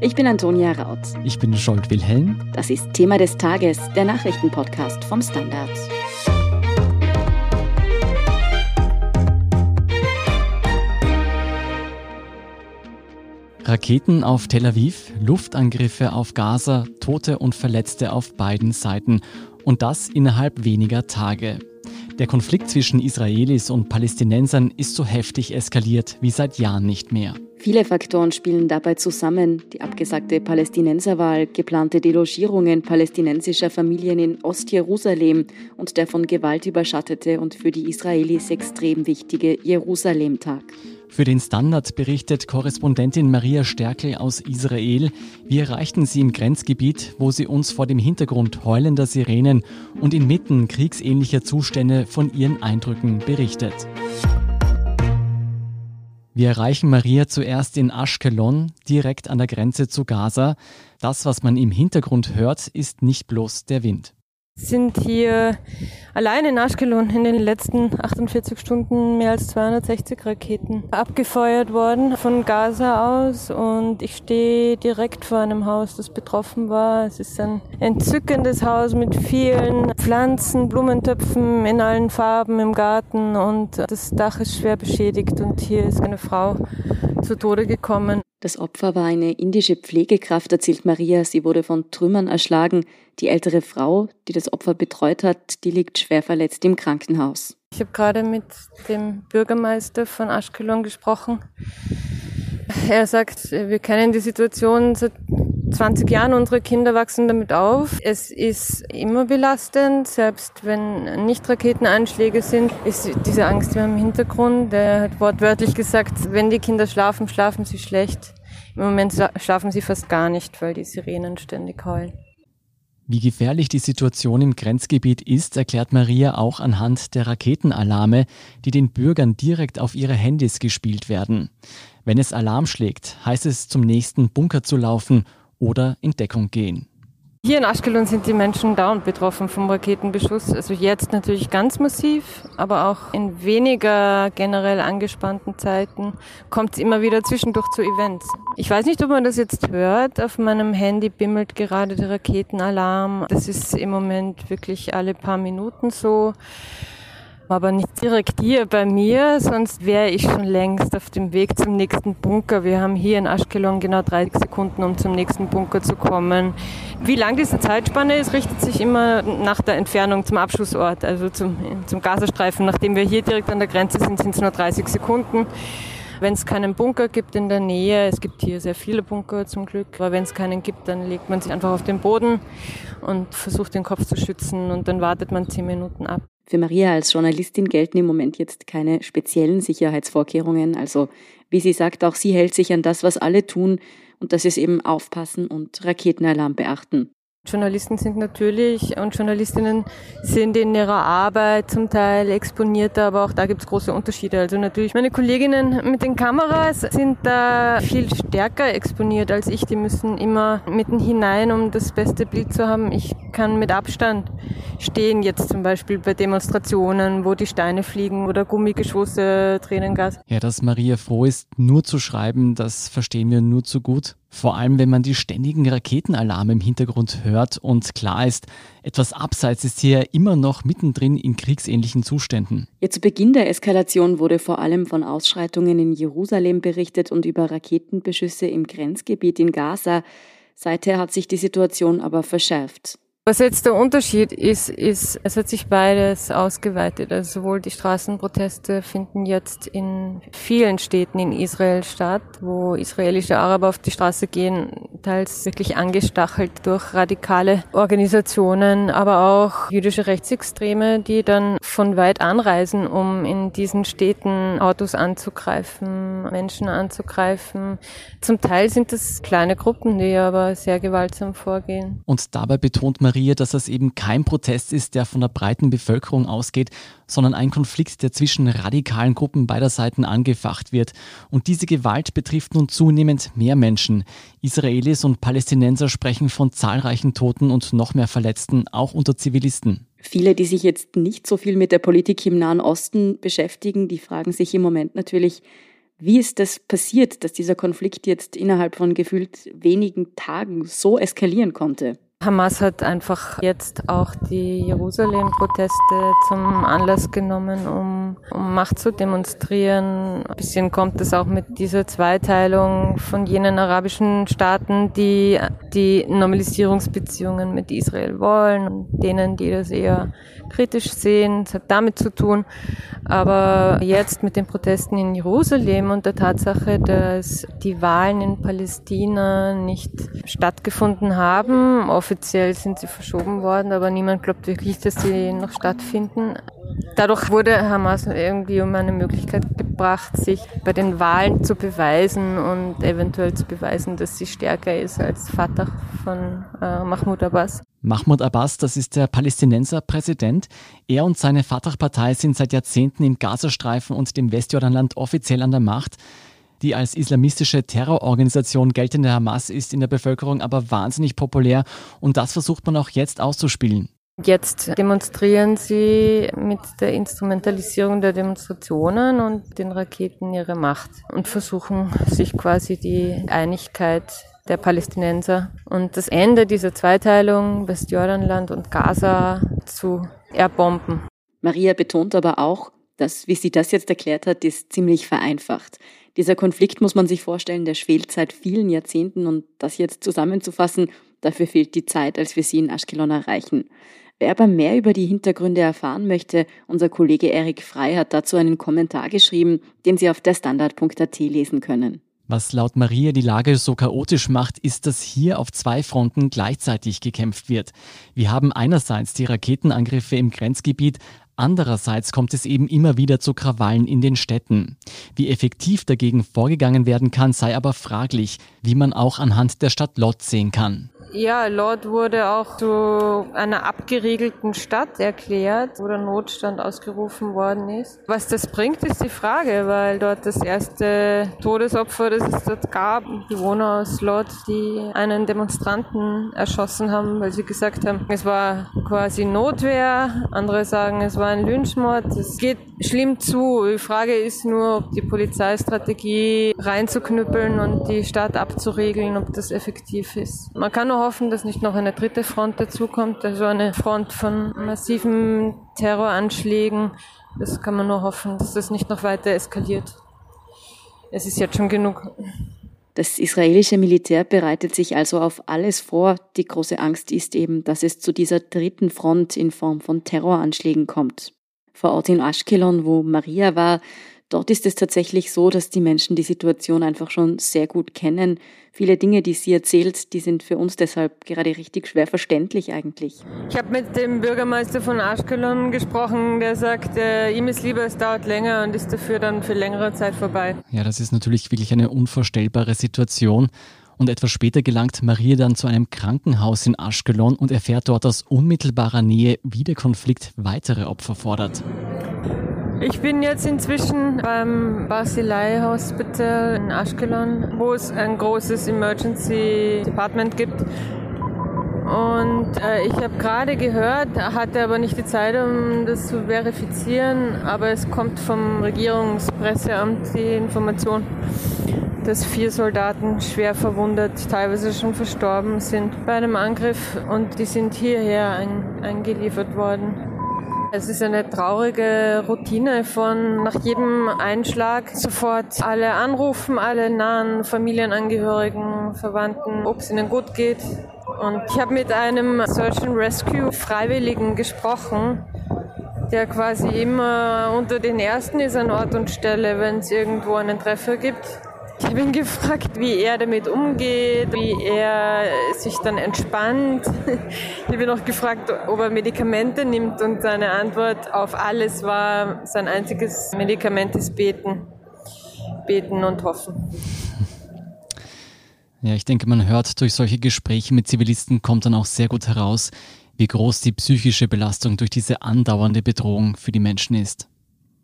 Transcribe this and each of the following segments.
Ich bin Antonia Raut. Ich bin Scholt Wilhelm. Das ist Thema des Tages, der Nachrichtenpodcast vom Standard. Raketen auf Tel Aviv, Luftangriffe auf Gaza, Tote und Verletzte auf beiden Seiten. Und das innerhalb weniger Tage. Der Konflikt zwischen Israelis und Palästinensern ist so heftig eskaliert wie seit Jahren nicht mehr. Viele Faktoren spielen dabei zusammen. Die abgesagte Palästinenserwahl, geplante Delogierungen palästinensischer Familien in Ostjerusalem und der von Gewalt überschattete und für die Israelis extrem wichtige Jerusalemtag. Für den Standard berichtet Korrespondentin Maria Stärkel aus Israel. Wir erreichten sie im Grenzgebiet, wo sie uns vor dem Hintergrund heulender Sirenen und inmitten kriegsähnlicher Zustände von ihren Eindrücken berichtet. Wir erreichen Maria zuerst in Ashkelon, direkt an der Grenze zu Gaza. Das, was man im Hintergrund hört, ist nicht bloß der Wind sind hier allein in Ashkelon in den letzten 48 Stunden mehr als 260 Raketen abgefeuert worden von Gaza aus. Und ich stehe direkt vor einem Haus, das betroffen war. Es ist ein entzückendes Haus mit vielen Pflanzen, Blumentöpfen in allen Farben im Garten. Und das Dach ist schwer beschädigt. Und hier ist eine Frau zu Tode gekommen. Das Opfer war eine indische Pflegekraft, erzählt Maria. Sie wurde von Trümmern erschlagen. Die ältere Frau, die das Opfer betreut hat, die liegt schwer verletzt im Krankenhaus. Ich habe gerade mit dem Bürgermeister von Ashkelon gesprochen. Er sagt, wir kennen die Situation seit 20 Jahren, unsere Kinder wachsen damit auf. Es ist immer belastend, selbst wenn nicht Raketenanschläge sind, ist diese Angst immer im Hintergrund. Er hat wortwörtlich gesagt, wenn die Kinder schlafen, schlafen sie schlecht. Im Moment schlafen sie fast gar nicht, weil die Sirenen ständig heulen. Wie gefährlich die Situation im Grenzgebiet ist, erklärt Maria auch anhand der Raketenalarme, die den Bürgern direkt auf ihre Handys gespielt werden. Wenn es Alarm schlägt, heißt es zum nächsten Bunker zu laufen oder in Deckung gehen. Hier in Ashkelon sind die Menschen dauernd betroffen vom Raketenbeschuss. Also jetzt natürlich ganz massiv, aber auch in weniger generell angespannten Zeiten kommt es immer wieder zwischendurch zu Events. Ich weiß nicht, ob man das jetzt hört. Auf meinem Handy bimmelt gerade der Raketenalarm. Das ist im Moment wirklich alle paar Minuten so aber nicht direkt hier bei mir, sonst wäre ich schon längst auf dem Weg zum nächsten Bunker. Wir haben hier in Ashkelon genau 30 Sekunden, um zum nächsten Bunker zu kommen. Wie lang diese Zeitspanne ist, richtet sich immer nach der Entfernung zum Abschussort, also zum, zum Gazastreifen. Nachdem wir hier direkt an der Grenze sind, sind es nur 30 Sekunden. Wenn es keinen Bunker gibt in der Nähe, es gibt hier sehr viele Bunker zum Glück, aber wenn es keinen gibt, dann legt man sich einfach auf den Boden und versucht den Kopf zu schützen und dann wartet man zehn Minuten ab. Für Maria als Journalistin gelten im Moment jetzt keine speziellen Sicherheitsvorkehrungen. Also, wie sie sagt, auch sie hält sich an das, was alle tun, und das ist eben aufpassen und Raketenalarm beachten. Journalisten sind natürlich und Journalistinnen sind in ihrer Arbeit zum Teil exponierter, aber auch da gibt es große Unterschiede. Also natürlich meine Kolleginnen mit den Kameras sind da viel stärker exponiert als ich. Die müssen immer mitten hinein, um das beste Bild zu haben. Ich kann mit Abstand stehen, jetzt zum Beispiel bei Demonstrationen, wo die Steine fliegen oder Gummigeschosse, Tränengas. Ja, dass Maria froh ist, nur zu schreiben, das verstehen wir nur zu gut. Vor allem, wenn man die ständigen Raketenalarme im Hintergrund hört und klar ist, etwas abseits ist hier immer noch mittendrin in kriegsähnlichen Zuständen. Ja, zu Beginn der Eskalation wurde vor allem von Ausschreitungen in Jerusalem berichtet und über Raketenbeschüsse im Grenzgebiet in Gaza. Seither hat sich die Situation aber verschärft. Was jetzt der Unterschied ist, ist, es hat sich beides ausgeweitet. Also sowohl die Straßenproteste finden jetzt in vielen Städten in Israel statt, wo israelische Araber auf die Straße gehen, teils wirklich angestachelt durch radikale Organisationen, aber auch jüdische Rechtsextreme, die dann von weit anreisen, um in diesen Städten Autos anzugreifen, Menschen anzugreifen. Zum Teil sind es kleine Gruppen, die aber sehr gewaltsam vorgehen. Und dabei betont man Maria, dass das eben kein Protest ist, der von der breiten Bevölkerung ausgeht, sondern ein Konflikt, der zwischen radikalen Gruppen beider Seiten angefacht wird. Und diese Gewalt betrifft nun zunehmend mehr Menschen. Israelis und Palästinenser sprechen von zahlreichen Toten und noch mehr Verletzten, auch unter Zivilisten. Viele, die sich jetzt nicht so viel mit der Politik im Nahen Osten beschäftigen, die fragen sich im Moment natürlich, Wie ist das passiert, dass dieser Konflikt jetzt innerhalb von gefühlt wenigen Tagen so eskalieren konnte? Hamas hat einfach jetzt auch die Jerusalem-Proteste zum Anlass genommen, um, um Macht zu demonstrieren. Ein bisschen kommt es auch mit dieser Zweiteilung von jenen arabischen Staaten, die die Normalisierungsbeziehungen mit Israel wollen und denen, die das eher kritisch sehen. Es hat damit zu tun. Aber jetzt mit den Protesten in Jerusalem und der Tatsache, dass die Wahlen in Palästina nicht stattgefunden haben, offiziell sind sie verschoben worden, aber niemand glaubt wirklich, dass sie noch stattfinden. Dadurch wurde Hamas irgendwie um eine Möglichkeit gebracht, sich bei den Wahlen zu beweisen und eventuell zu beweisen, dass sie stärker ist als Fatah von äh, Mahmoud Abbas. Mahmoud Abbas, das ist der Palästinenser Präsident. Er und seine Fatah-Partei sind seit Jahrzehnten im Gazastreifen und dem Westjordanland offiziell an der Macht. Die als islamistische Terrororganisation geltende Hamas ist in der Bevölkerung aber wahnsinnig populär und das versucht man auch jetzt auszuspielen. Jetzt demonstrieren sie mit der Instrumentalisierung der Demonstrationen und den Raketen ihre Macht und versuchen sich quasi die Einigkeit der Palästinenser und das Ende dieser Zweiteilung Westjordanland und Gaza zu erbomben. Maria betont aber auch, dass, wie sie das jetzt erklärt hat, ist ziemlich vereinfacht. Dieser Konflikt muss man sich vorstellen, der schwelt seit vielen Jahrzehnten und das jetzt zusammenzufassen, dafür fehlt die Zeit, als wir sie in Ashkelon erreichen. Wer aber mehr über die Hintergründe erfahren möchte, unser Kollege Erik Frei hat dazu einen Kommentar geschrieben, den Sie auf der Standard.at lesen können. Was laut Maria die Lage so chaotisch macht, ist, dass hier auf zwei Fronten gleichzeitig gekämpft wird. Wir haben einerseits die Raketenangriffe im Grenzgebiet, andererseits kommt es eben immer wieder zu Krawallen in den Städten. Wie effektiv dagegen vorgegangen werden kann, sei aber fraglich, wie man auch anhand der Stadt Lod sehen kann. Ja, Lord wurde auch zu einer abgeriegelten Stadt erklärt, wo der Notstand ausgerufen worden ist. Was das bringt, ist die Frage, weil dort das erste Todesopfer, das es dort gab, Bewohner aus Lord, die einen Demonstranten erschossen haben, weil sie gesagt haben, es war quasi Notwehr. Andere sagen, es war ein Lynchmord. Es geht schlimm zu. Die Frage ist nur, ob die Polizeistrategie reinzuknüppeln und die Stadt abzuriegeln, ob das effektiv ist. Man kann nur hoffen, dass nicht noch eine dritte Front dazukommt, also eine Front von massiven Terroranschlägen. Das kann man nur hoffen, dass das nicht noch weiter eskaliert. Es ist jetzt schon genug. Das israelische Militär bereitet sich also auf alles vor. Die große Angst ist eben, dass es zu dieser dritten Front in Form von Terroranschlägen kommt. Vor Ort in Ashkelon, wo Maria war, Dort ist es tatsächlich so, dass die Menschen die Situation einfach schon sehr gut kennen. Viele Dinge, die sie erzählt, die sind für uns deshalb gerade richtig schwer verständlich eigentlich. Ich habe mit dem Bürgermeister von Ashkelon gesprochen, der sagt, äh, ihm ist lieber, es dauert länger und ist dafür dann für längere Zeit vorbei. Ja, das ist natürlich wirklich eine unvorstellbare Situation. Und etwas später gelangt Maria dann zu einem Krankenhaus in Ashkelon und erfährt dort aus unmittelbarer Nähe, wie der Konflikt weitere Opfer fordert. Ich bin jetzt inzwischen beim Basilei Hospital in Ashkelon, wo es ein großes Emergency Department gibt. Und äh, ich habe gerade gehört, hatte aber nicht die Zeit, um das zu verifizieren, aber es kommt vom Regierungspresseamt die Information, dass vier Soldaten schwer verwundet, teilweise schon verstorben sind bei einem Angriff und die sind hierher ein, eingeliefert worden. Es ist eine traurige Routine von nach jedem Einschlag sofort alle anrufen, alle nahen Familienangehörigen, Verwandten, ob es ihnen gut geht. Und ich habe mit einem Search and Rescue Freiwilligen gesprochen, der quasi immer unter den ersten ist an Ort und Stelle, wenn es irgendwo einen Treffer gibt. Ich habe ihn gefragt, wie er damit umgeht, wie er sich dann entspannt. Ich habe ihn auch gefragt, ob er Medikamente nimmt und seine Antwort auf alles war, sein einziges Medikament ist beten. Beten und hoffen. Ja, ich denke, man hört durch solche Gespräche mit Zivilisten kommt dann auch sehr gut heraus, wie groß die psychische Belastung durch diese andauernde Bedrohung für die Menschen ist.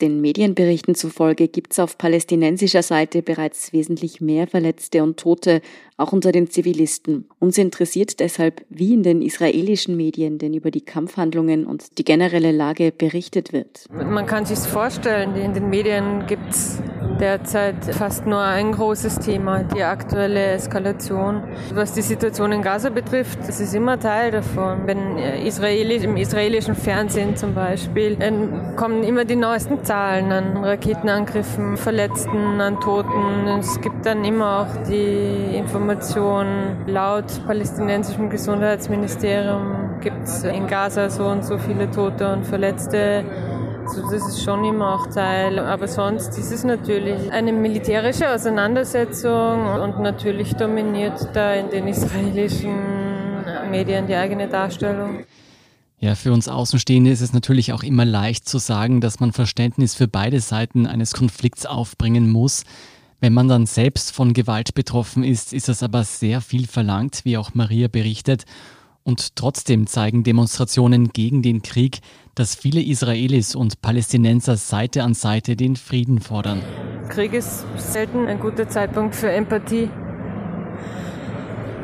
Den Medienberichten zufolge gibt es auf palästinensischer Seite bereits wesentlich mehr Verletzte und Tote, auch unter den Zivilisten. Uns interessiert deshalb, wie in den israelischen Medien denn über die Kampfhandlungen und die generelle Lage berichtet wird. Man kann sich vorstellen, in den Medien gibt es derzeit fast nur ein großes Thema, die aktuelle Eskalation. Was die Situation in Gaza betrifft, das ist immer Teil davon. Wenn Israeli, im israelischen Fernsehen zum Beispiel, kommen immer die neuesten Zahlen an Raketenangriffen, Verletzten, an Toten. Es gibt dann immer auch die Information, laut palästinensischem Gesundheitsministerium gibt es in Gaza so und so viele Tote und Verletzte. Also das ist schon immer auch Teil. Aber sonst ist es natürlich eine militärische Auseinandersetzung und natürlich dominiert da in den israelischen Medien die eigene Darstellung. Ja, für uns Außenstehende ist es natürlich auch immer leicht zu sagen, dass man Verständnis für beide Seiten eines Konflikts aufbringen muss. Wenn man dann selbst von Gewalt betroffen ist, ist es aber sehr viel verlangt, wie auch Maria berichtet. Und trotzdem zeigen Demonstrationen gegen den Krieg, dass viele Israelis und Palästinenser Seite an Seite den Frieden fordern. Krieg ist selten ein guter Zeitpunkt für Empathie.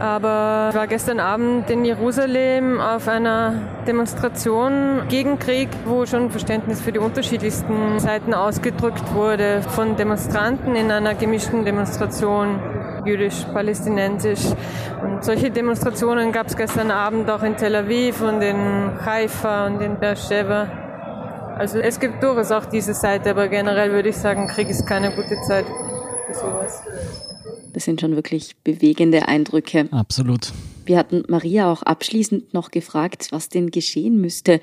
Aber ich war gestern Abend in Jerusalem auf einer Demonstration gegen Krieg, wo schon Verständnis für die unterschiedlichsten Seiten ausgedrückt wurde von Demonstranten in einer gemischten Demonstration jüdisch-palästinensisch. Und solche Demonstrationen gab es gestern Abend auch in Tel Aviv und in Haifa und in Beersheba. Also es gibt durchaus auch diese Seite, aber generell würde ich sagen, Krieg ist keine gute Zeit für sowas. Das sind schon wirklich bewegende Eindrücke. Absolut. Wir hatten Maria auch abschließend noch gefragt, was denn geschehen müsste,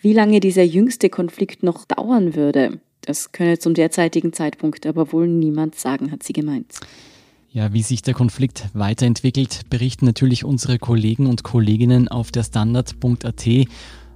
wie lange dieser jüngste Konflikt noch dauern würde. Das könne zum derzeitigen Zeitpunkt aber wohl niemand sagen, hat sie gemeint. Ja, wie sich der Konflikt weiterentwickelt, berichten natürlich unsere Kollegen und Kolleginnen auf der Standard.at.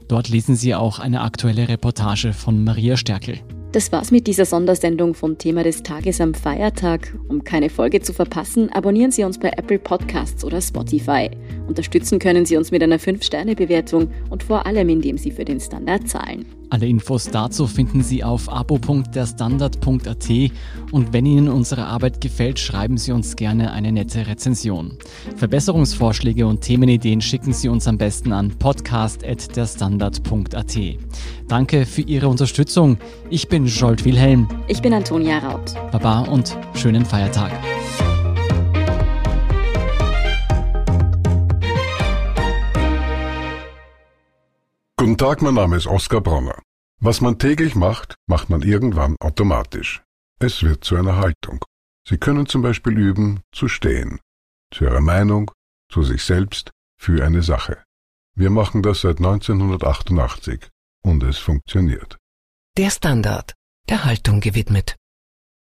Dort lesen Sie auch eine aktuelle Reportage von Maria Stärkel. Das war's mit dieser Sondersendung vom Thema des Tages am Feiertag. Um keine Folge zu verpassen, abonnieren Sie uns bei Apple Podcasts oder Spotify. Unterstützen können Sie uns mit einer 5-Sterne-Bewertung und vor allem, indem Sie für den Standard zahlen. Alle Infos dazu finden Sie auf abo.derstandard.at und wenn Ihnen unsere Arbeit gefällt, schreiben Sie uns gerne eine nette Rezension. Verbesserungsvorschläge und Themenideen schicken Sie uns am besten an podcast.derstandard.at. Danke für Ihre Unterstützung. Ich bin Jolt Wilhelm. Ich bin Antonia Raut. Baba und schönen Feiertag. Guten Tag, mein Name ist Oskar Bronner. Was man täglich macht, macht man irgendwann automatisch. Es wird zu einer Haltung. Sie können zum Beispiel üben, zu stehen. Zu Ihrer Meinung, zu sich selbst, für eine Sache. Wir machen das seit 1988 und es funktioniert. Der Standard, der Haltung gewidmet.